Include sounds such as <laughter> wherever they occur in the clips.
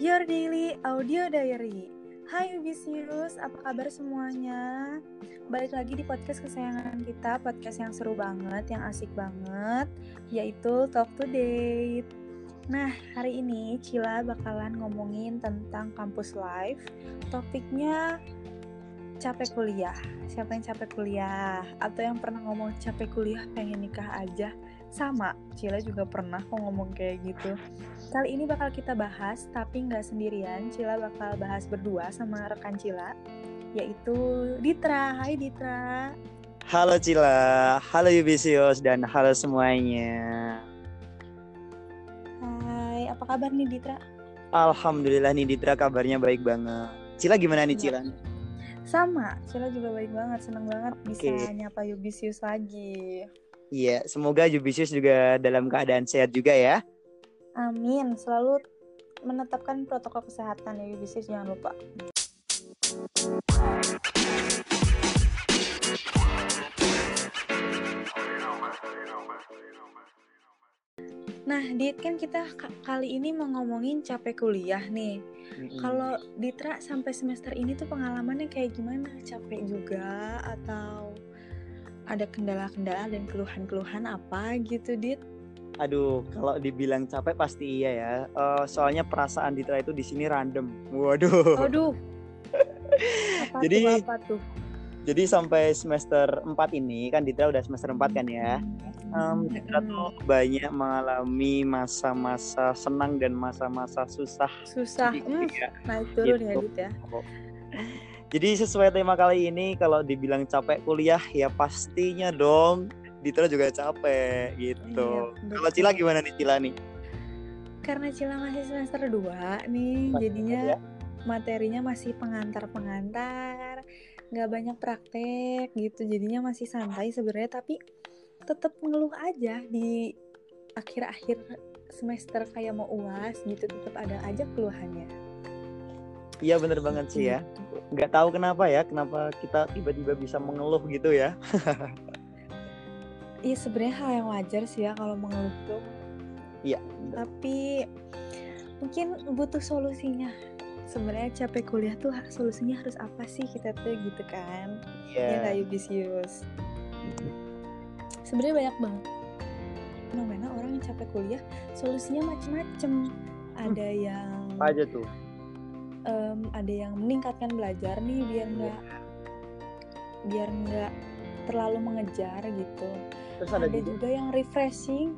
Your Daily Audio Diary. Hai Ubisius, apa kabar semuanya? Balik lagi di podcast kesayangan kita, podcast yang seru banget, yang asik banget, yaitu Talk to Date. Nah, hari ini Cila bakalan ngomongin tentang kampus life. Topiknya capek kuliah. Siapa yang capek kuliah? Atau yang pernah ngomong capek kuliah pengen nikah aja? Sama, Cila juga pernah kok ngomong kayak gitu. Kali ini bakal kita bahas, tapi nggak sendirian. Cila bakal bahas berdua sama rekan Cila, yaitu Ditra. Hai Ditra. Halo Cila, halo Yubisius, dan halo semuanya. Hai, apa kabar nih Ditra? Alhamdulillah nih Ditra kabarnya baik banget. Cila gimana nih Cila? Sama, Cila juga baik banget, seneng banget bisa Oke. nyapa Yubisius lagi. Iya, semoga Yubisius juga dalam keadaan sehat juga ya. Amin, selalu menetapkan protokol kesehatan ya Yubisius, jangan lupa. Nah, Dit, kan kita ka- kali ini mau ngomongin capek kuliah nih. Mm-mm. Kalau Ditra sampai semester ini tuh pengalamannya kayak gimana? Capek juga atau ada kendala-kendala dan keluhan-keluhan apa gitu, Dit? Aduh, kalau dibilang capek pasti iya ya. Eh, soalnya perasaan Ditra itu di sini random. Waduh. Aduh. <laughs> Apa Jadi- tuh, apa tuh? Jadi sampai semester 4 ini kan Ditra udah semester 4 kan ya. Em, Ditra tuh banyak mengalami masa-masa senang dan masa-masa susah. Susah. Jadi, Hmm, ya, naik turun ya, Gitu. Dit ya. Jadi sesuai tema kali ini kalau dibilang capek kuliah ya pastinya dong Ditra juga capek gitu. Iya, kalau. Cila gimana nih Cila nih? Karena Cila masih semester 2 nih, Masih jadinya ya? materinya masih pengantar-pengantar, nggak banyak praktek gitu, jadinya masih santai sebenarnya, tapi tetap ngeluh aja di akhir-akhir semester kayak mau uas gitu, tetap ada aja keluhannya. Iya bener banget sih ya. Nggak tahu kenapa ya, kenapa kita tiba-tiba bisa mengeluh gitu ya. <laughs> Iya sebenarnya hal yang wajar sih ya kalau mengeluh tuh, Iya. tapi mungkin butuh solusinya. Sebenarnya capek kuliah tuh solusinya harus apa sih kita tuh gitu kan? Ya Iya. nggak Yubisius. Sebenarnya banyak banget fenomena orang yang capek kuliah, solusinya macem-macem. Ada yang Apa aja tuh? Em, ada yang meningkatkan belajar nih biar Iya. nggak biar nggak terlalu mengejar gitu. Terus Ada, ada, juga. juga yang refreshing,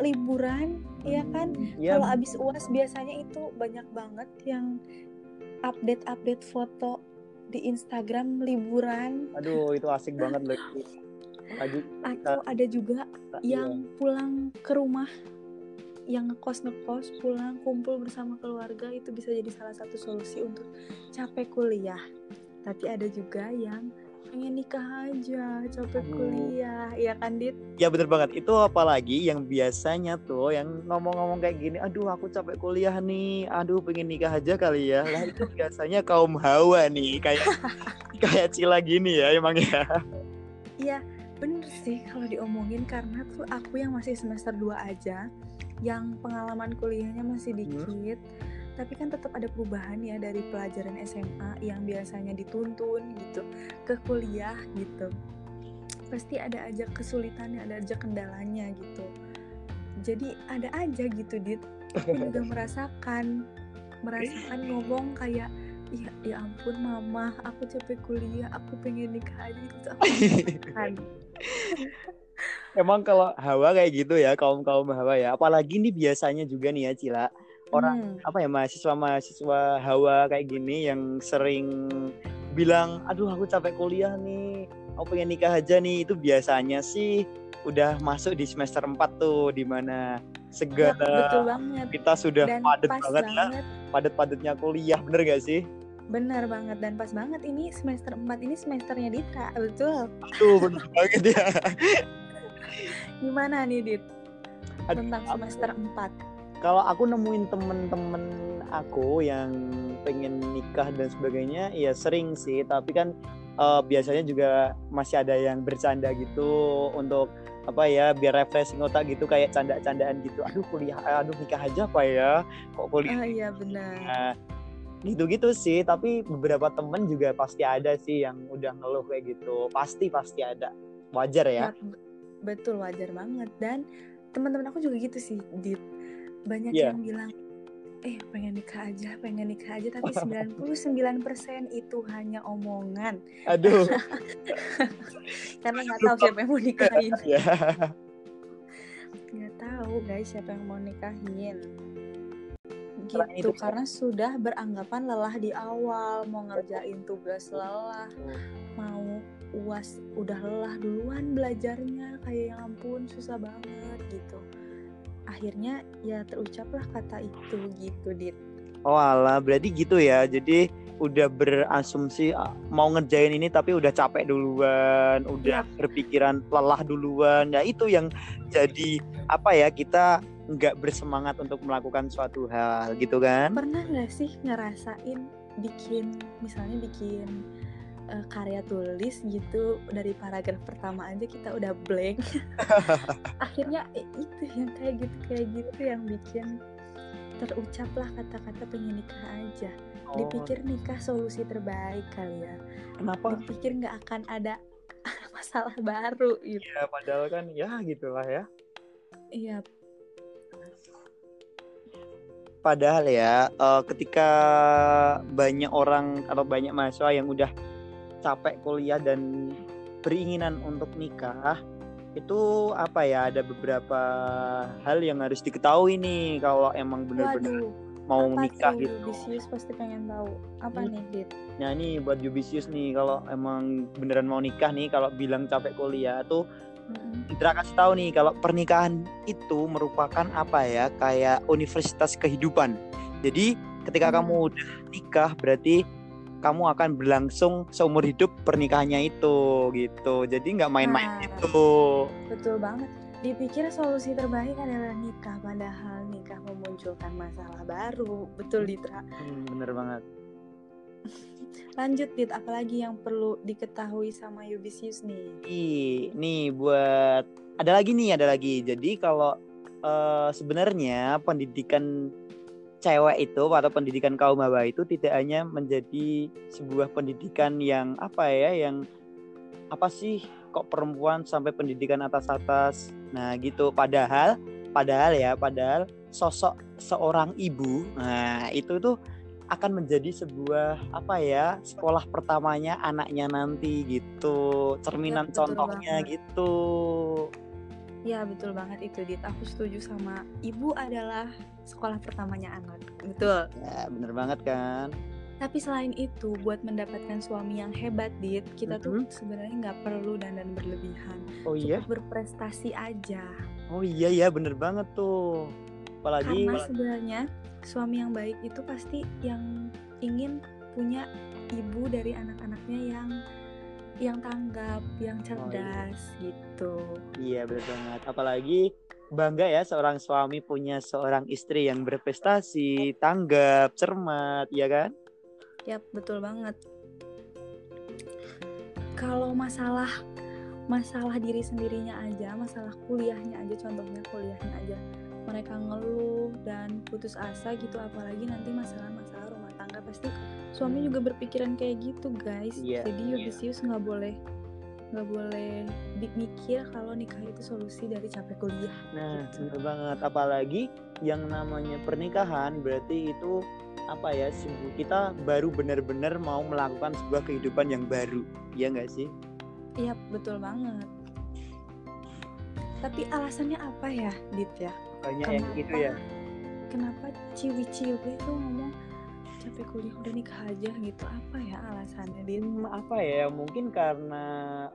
liburan, ya kan? Iya. Kalau abis uas biasanya itu banyak banget yang update-update foto di Instagram liburan Aduh itu asik banget loh. Lagi atau ada juga iya. yang pulang ke rumah yang ngekos ngekos pulang kumpul bersama keluarga itu bisa jadi salah satu solusi untuk capek kuliah tapi ada juga yang pengen nikah aja capek Aduh. kuliah ya kan dit Ya bener banget. Itu apalagi yang biasanya tuh yang ngomong-ngomong kayak gini, aduh aku capek kuliah nih, aduh pengen nikah aja kali ya. Lah itu <laughs> biasanya kaum hawa nih, kayak kayak Cila gini ya emang ya. Iya bener sih kalau diomongin karena tuh aku yang masih semester 2 aja yang pengalaman kuliahnya masih dikit tapi kan tetap ada perubahan ya dari pelajaran SMA yang biasanya dituntun gitu ke kuliah gitu. Pasti ada aja kesulitannya ada aja kendalanya gitu. Jadi ada aja gitu dit. Aku juga <laughs> merasakan merasakan ngomong kayak ya ya ampun mama aku capek kuliah aku pengen nikah aja gitu. Aku merasakan. <laughs> Emang kalau hawa kayak gitu ya, kaum-kaum hawa ya. Apalagi nih biasanya juga nih ya Cila, orang Hmm. apa ya mahasiswa-mahasiswa hawa kayak gini yang sering bilang, aduh aku capek kuliah nih, aku pengen nikah aja nih. Itu biasanya sih udah masuk di semester 4 tuh, di mana Ya, segala betul banget kita sudah dan padat pas banget lah, banget padat-padatnya kuliah, bener gak sih? benar banget dan pas banget ini semester 4 ini semesternya Ditra betul Aduh bener banget ya. <laughs> gimana nih Dit? Tentang apa semester 4 kalau aku nemuin temen-temen aku yang pengen nikah dan sebagainya ya sering sih. Tapi kan eh, biasanya juga masih ada yang bercanda gitu untuk apa ya biar refreshing otak gitu kayak canda-candaan gitu. Aduh kuliah aduh nikah aja apa ya? Kok kuliah? Oh iya benar. Nah, gitu-gitu sih. Tapi beberapa temen juga pasti ada sih yang udah ngeluh kayak gitu. Pasti pasti ada. Wajar ya, Ya, betul wajar banget. Dan teman-teman aku juga gitu sih Dit. Banyak Iya. yang bilang eh pengen nikah aja pengen nikah aja. Tapi <laughs> 99% itu hanya omongan. Aduh. <laughs> Karena nggak tahu siapa yang mau nikahin. <laughs> Ya nggak tahu guys siapa yang mau nikahin. Gitu itu, karena sudah beranggapan lelah di awal mau ngerjain tugas lelah mau uas udah lelah duluan belajarnya kayak ya ampun susah banget gitu. Akhirnya ya terucaplah kata itu gitu dit. Oh alah berarti gitu ya. Jadi udah berasumsi ah, mau ngerjain ini tapi udah capek duluan udah Iya. berpikiran lelah duluan. Ya itu yang jadi apa ya kita nggak bersemangat untuk melakukan suatu hal gitu kan? Pernah nggak sih ngerasain bikin misalnya bikin eh, karya tulis gitu dari paragraf pertama aja kita udah blank. <laughs> Akhirnya eh, itu yang kayak gitu kayak gitu yang bikin terucaplah kata-kata pengen nikah aja. Oh, dipikir nikah solusi terbaik kali ya. Kenapa? Dipikir nggak akan ada <laughs> masalah baru gitu. Ya padahal kan ya gitulah ya. Iya. Padahal ya, eh, ketika banyak orang atau banyak mahasiswa yang udah capek kuliah dan beringinan untuk nikah, itu apa ya? Ada beberapa hal yang harus diketahui nih kalau emang bener-bener mau apa nikah tuh gitu. Bisius pasti pengen tahu apa Hmm. nih dit Nah ini buat Yubisius nih, kalau emang beneran mau nikah nih, kalau bilang capek kuliah tuh Mm-mm. Indra kasih tahu nih kalau pernikahan itu merupakan apa ya kayak universitas kehidupan. Jadi ketika Hmm. kamu udah nikah berarti kamu akan berlangsung seumur hidup pernikahannya itu gitu. Jadi nggak main-main Nah. gitu. betul banget dipikir solusi terbaik adalah nikah padahal nikah memunculkan masalah baru betul Ditra Hmm, bener banget. <laughs> lanjut dit apalagi yang perlu diketahui sama Yubisius nih Ih, nih buat ada lagi nih ada lagi. Jadi kalau eh, sebenarnya pendidikan cewek itu atau pendidikan kaum hawa itu tidak hanya menjadi sebuah pendidikan yang apa ya yang apa sih kok perempuan sampai pendidikan atas-atas. Nah, gitu. Padahal padahal ya, padahal sosok seorang ibu nah itu tuh akan menjadi sebuah apa ya sekolah pertamanya anaknya nanti gitu cerminan betul contohnya banget. gitu ya betul banget itu dit. Aku setuju sama ibu adalah sekolah pertamanya anak betul. Ya bener banget kan? Tapi selain itu buat mendapatkan suami yang hebat dit kita tuh Mhm. sebenarnya nggak perlu dandan berlebihan. Oh iya? Cukup berprestasi aja. Oh iya ya bener banget tuh. Apalagi karena sebenarnya suami yang baik itu pasti yang ingin punya ibu dari anak-anaknya yang yang tanggap, yang cerdas gitu. iya bener banget apalagi bangga ya seorang suami punya seorang istri yang berprestasi tanggap cermat ya kan Yap, betul banget. Kalau masalah masalah diri sendirinya aja, masalah kuliahnya aja, contohnya kuliahnya aja, mereka ngeluh dan putus asa gitu, apalagi nanti masalah-masalah rumah tangga pasti suami juga berpikiran kayak gitu guys. Iya, Jadi iya. Yudisius nggak boleh nggak boleh mikir kalau nikah itu solusi dari capek kuliah. Nah, Gitu. bener banget. Apalagi yang namanya pernikahan berarti itu apa ya? sebu- Kita baru benar-benar mau melakukan sebuah kehidupan yang baru, ya nggak sih? Iya betul banget. Tapi alasannya apa ya, Dit ya? Banyak yang gitu ya. Kenapa ciwi-ciwi itu ngomong capek kuliah udah nikah aja gitu? Apa ya alasannya? Hmm, apa ya? Mungkin karena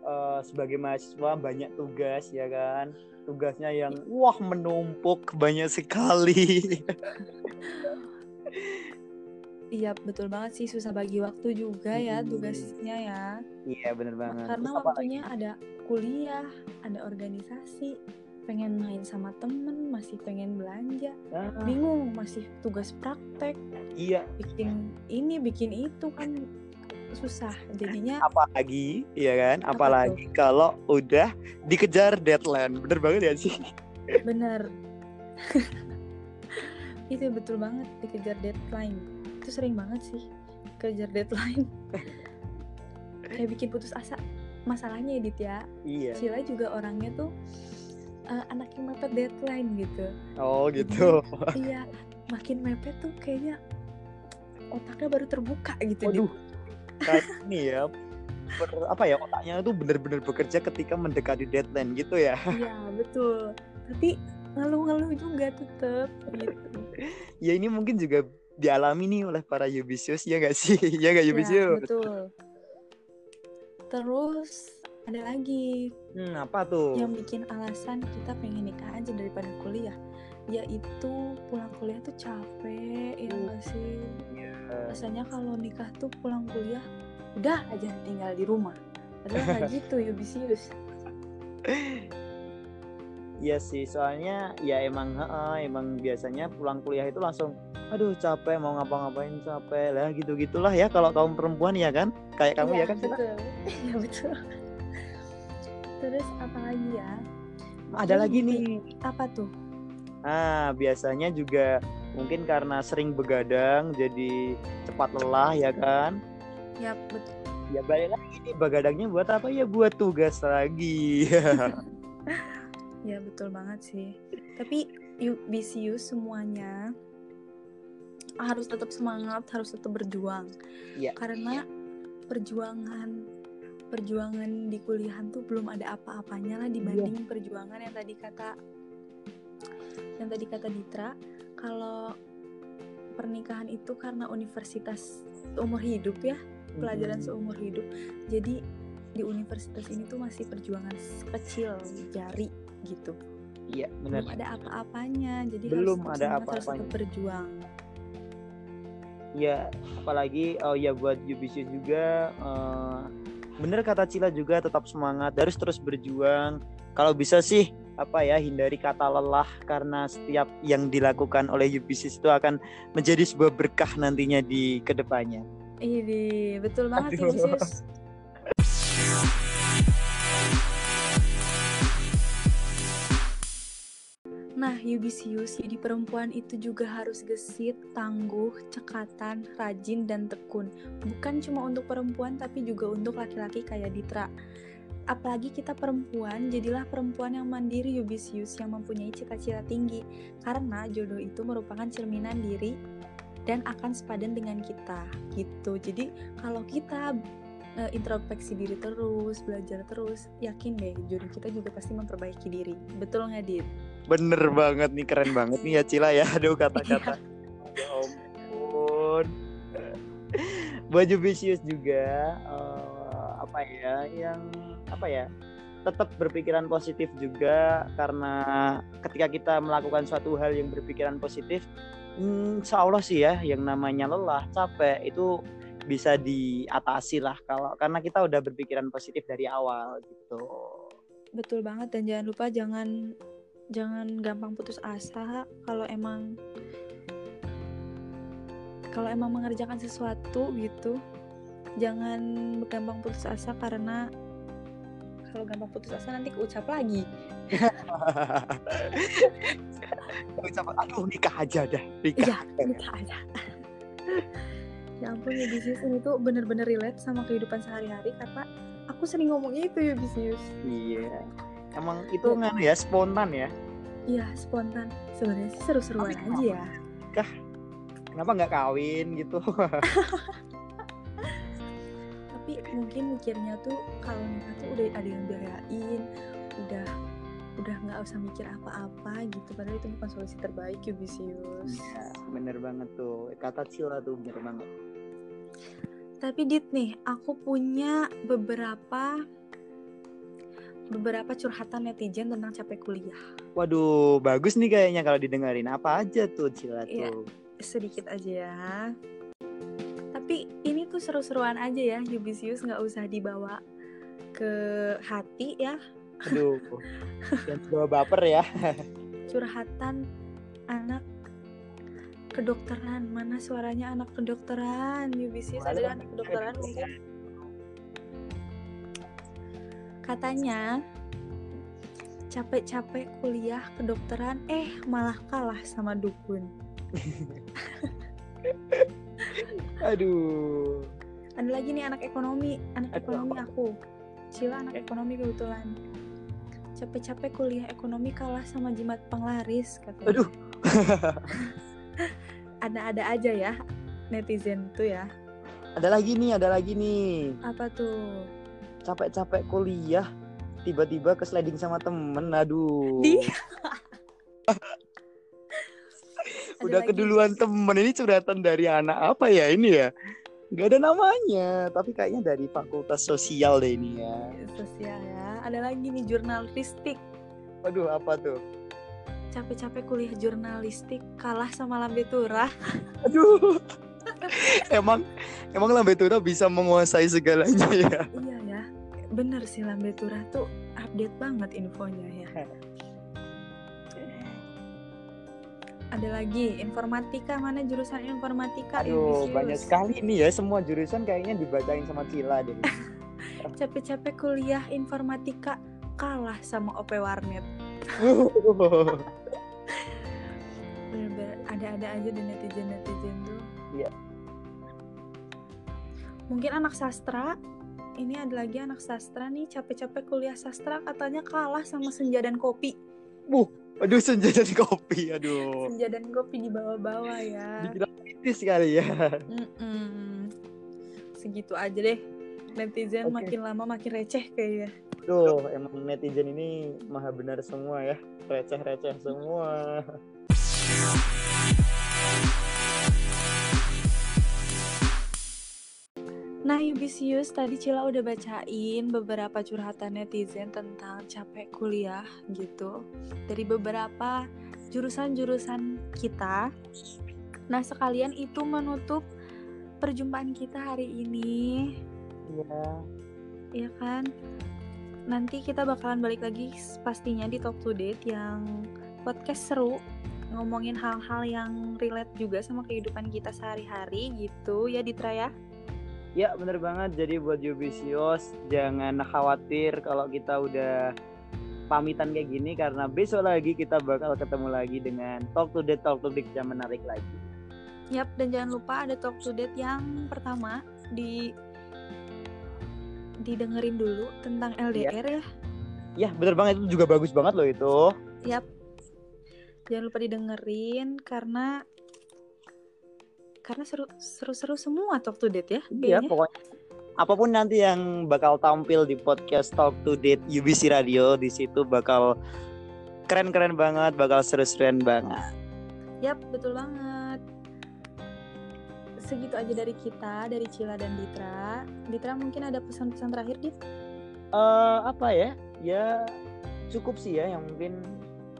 eh, sebagai mahasiswa banyak tugas ya kan. Tugasnya yang wah menumpuk banyak sekali. Iya betul banget sih susah bagi waktu juga ya Hmm. tugasnya ya. Iya bener banget. Karena Terus waktunya ada kuliah, ada organisasi, pengen main sama temen, masih pengen belanja? Ah, bingung masih tugas praktek, iya, bikin ini bikin itu kan susah. Jadinya <laughs> apalagi ya kan? Apa apalagi kalau udah dikejar deadline. Bener banget ya sih? Bener. <laughs> Itu betul banget. Dikejar deadline. Itu sering banget sih kejar deadline. <laughs> Kayak bikin putus asa. Masalahnya edit ya iya. Sheila juga orangnya tuh eh, anak yang mepet deadline gitu. Oh gitu. iya makin mepet tuh kayaknya otaknya baru terbuka gitu waduh. Ini ya ber- apa ya otaknya tuh bener-bener bekerja ketika mendekati deadline gitu ya. <laughs> Iya betul. Tapi ngeluh-ngeluh juga tetep gitu. Ya ini mungkin juga dialami nih oleh para Yubisius ya gak sih? <laughs> Ya gak ya Yubisius? betul. Terus ada lagi. Hmm, apa tuh? Yang bikin alasan kita pengen nikah aja daripada kuliah yaitu pulang kuliah tuh capek ya nggak sih? Iya. rasanya kalau nikah tuh pulang kuliah udah aja tinggal di rumah. Padahal nggak <laughs> gitu Yubisius. Iya sih, soalnya ya emang heeh, emang biasanya pulang kuliah itu langsung aduh capek mau ngapa-ngapain capek lah gitu gitulah ya kalau kaum perempuan ya kan? Kayak kamu Iya, ya kan betul. <laughs> Iya betul terus apa lagi ya? Ada lagi nih. apa tuh? Ah biasanya juga mungkin karena sering begadang jadi cepat lelah ya kan? Ya betul ya balik lagi nih begadangnya buat apa? Ya buat tugas lagi. <laughs> Ya betul banget sih. Tapi you Bisius semuanya harus tetap semangat harus tetap berjuang. Iya. karena perjuangan perjuangan di kuliahan tuh belum ada apa-apanya lah dibanding perjuangan yang tadi kata yang tadi kata Ditra. Kalau pernikahan itu karena universitas seumur hidup ya pelajaran Mm-mm. seumur hidup. Jadi di universitas ini tuh masih perjuangan kecil jari gitu. Iya benar. belum ada apa-apanya jadi Belum harus ada semangat, harus berjuang. Ya apalagi oh ya buat Yubisius juga eh, bener kata Cila juga tetap semangat harus terus berjuang. Kalau bisa sih apa ya hindari kata lelah karena setiap yang dilakukan oleh Yubisius itu akan menjadi sebuah berkah nantinya di ke depannya. Ini betul banget sih Aduh. Nah, Yubisius, jadi perempuan itu juga harus gesit, tangguh, cekatan, rajin, dan tekun. Bukan cuma untuk perempuan, tapi juga untuk laki-laki kayak Ditra. Apalagi kita perempuan, jadilah perempuan yang mandiri Yubisius, yang mempunyai cita-cita tinggi. Karena jodoh itu merupakan cerminan diri dan akan sepadan dengan kita, gitu. Jadi, kalau kita eh, introspeksi diri terus, belajar terus, yakin deh jodoh kita juga pasti memperbaiki diri. Betul nggak, Dit? Bener banget nih keren banget nih ya Cila ya. Aduh kata-kata. Ya ampun. Buat Yubisius juga eh, apa ya yang apa ya tetap berpikiran positif juga karena ketika kita melakukan suatu hal yang berpikiran positif hmm, insya Allah sih ya yang namanya lelah capek itu bisa diatasi lah kalau karena kita udah berpikiran positif dari awal gitu. Betul banget dan jangan lupa jangan jangan gampang putus asa kalau emang kalau emang mengerjakan sesuatu gitu jangan gampang putus asa karena kalau gampang putus asa nanti keucap lagi. <laughs> Ucapan, aduh nikah aja dah nikah. Iya nikah aja. <laughs> Ya ampun ya bisnis ini tuh bener-bener relate sama kehidupan sehari-hari karena aku sering ngomongnya itu ya bisnis Iya. Emang itu nganu ya spontan ya. iya spontan sebenarnya sih seru-seruan aja ya Kenapa nggak kawin gitu? <laughs> tapi mungkin mikirnya tuh kalau nikah tuh udah ada yang biayain udah udah nggak usah mikir apa-apa gitu padahal itu bukan solusi terbaik Yubisius Iya, bener banget tuh. Kata Cila tuh bener banget. tapi Dit nih aku punya beberapa beberapa curhatan netizen tentang capek kuliah Waduh, bagus nih kayaknya kalau didengerin. Apa aja tuh Cila Iya. tuh? sedikit aja ya tapi ini tuh seru-seruan aja ya Yubisius nggak usah dibawa ke hati ya Aduh. Jangan bawa baper ya. <laughs> curhatan anak kedokteran mana suaranya anak kedokteran Yubisius ada anak kedokteran mungkin katanya capek-capek kuliah kedokteran eh malah kalah sama dukun <laughs> Aduh. ada lagi nih anak ekonomi anak Aduh, ekonomi apa? aku Cila anak ekonomi kebetulan capek-capek kuliah ekonomi kalah sama jimat penglaris katanya Aduh. <laughs> ada-ada aja ya netizen tuh ya Ada lagi nih, ada lagi nih. apa tuh Capek-capek kuliah, tiba-tiba ke sliding sama temen. Aduh. Di- <laughs> Udah lagi. keduluan temen ini curhatan dari anak apa ya ini ya? Gak ada namanya, tapi kayaknya dari fakultas sosial deh ini ya. sosial ya ada lagi nih jurnalistik Waduh, apa tuh? capek-capek kuliah jurnalistik kalah sama lambe turah <laughs> Aduh. <laughs> emang emang Lambe Tura bisa menguasai segalanya ya. iya ya bener sih lambe turah tuh update banget infonya ya. Ada lagi informatika mana jurusan informatika Aduh, banyak sekali nih ya semua jurusan kayaknya dibacain sama Cila deh. <laughs> capek-capek kuliah informatika kalah sama OP warnet. <laughs> Bener-bener ada-ada aja deh netizen-netizen tuh. Iya. mungkin anak sastra ini ada lagi anak sastra nih capek-capek kuliah sastra katanya kalah sama senja dan kopi Aduh, senja dan kopi. Aduh. senja dan kopi di bawah-bawah ya Dikira kritis kali ya. Mm-mm. segitu aja deh netizen Oke. makin lama makin receh kayaknya Duh, emang netizen ini maha benar semua ya. Receh-receh semua. Nah, Yubisius, tadi Cila udah bacain beberapa curhatan netizen tentang capek kuliah gitu. Dari beberapa jurusan-jurusan kita. Nah, sekalian itu menutup perjumpaan kita hari ini, Iya. ya kan? Nanti kita bakalan balik lagi pastinya di Talk to Date yang podcast seru ngomongin hal-hal yang relate juga sama kehidupan kita sehari-hari gitu ya Ditra ya. Ya, bener banget. Jadi buat Yubisios, jangan khawatir kalau kita udah pamitan kayak gini karena besok lagi kita bakal ketemu lagi dengan Talk to Date Talk to Date yang menarik lagi. Yap, dan jangan lupa ada talk to date yang pertama di didengerin dulu tentang LDR ya. Ya, bener banget itu juga bagus banget loh itu. Yap. Jangan lupa didengerin karena karena seru seru-seru semua talk to date ya. Iya, pokoknya apa pun nanti yang bakal tampil di podcast Talk to Date UBC Radio di situ bakal keren-keren banget, bakal seru-seruan banget. Yap, betul banget. Segitu aja dari kita, dari Cila dan Ditra. Ditra mungkin ada pesan-pesan terakhir, Dit? eh apa ya? Ya cukup sih ya yang mungkin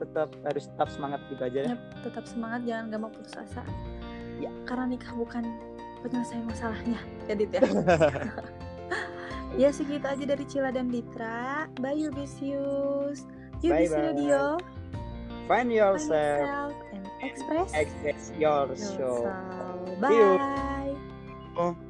tetap harus tetap semangat gitu aja. ya. Yap, tetap semangat, jangan gampang putus asa. Ya. Karena nikah bukan penyelesaian masalahnya, ya Dit ya. <laughs> ya segitu aja dari Cila dan Ditra. Bye Yubisius. Yubis Bye-bye. Radio. Find Find yourself, yourself and express express your show. yourself. See you. Bye. Oh.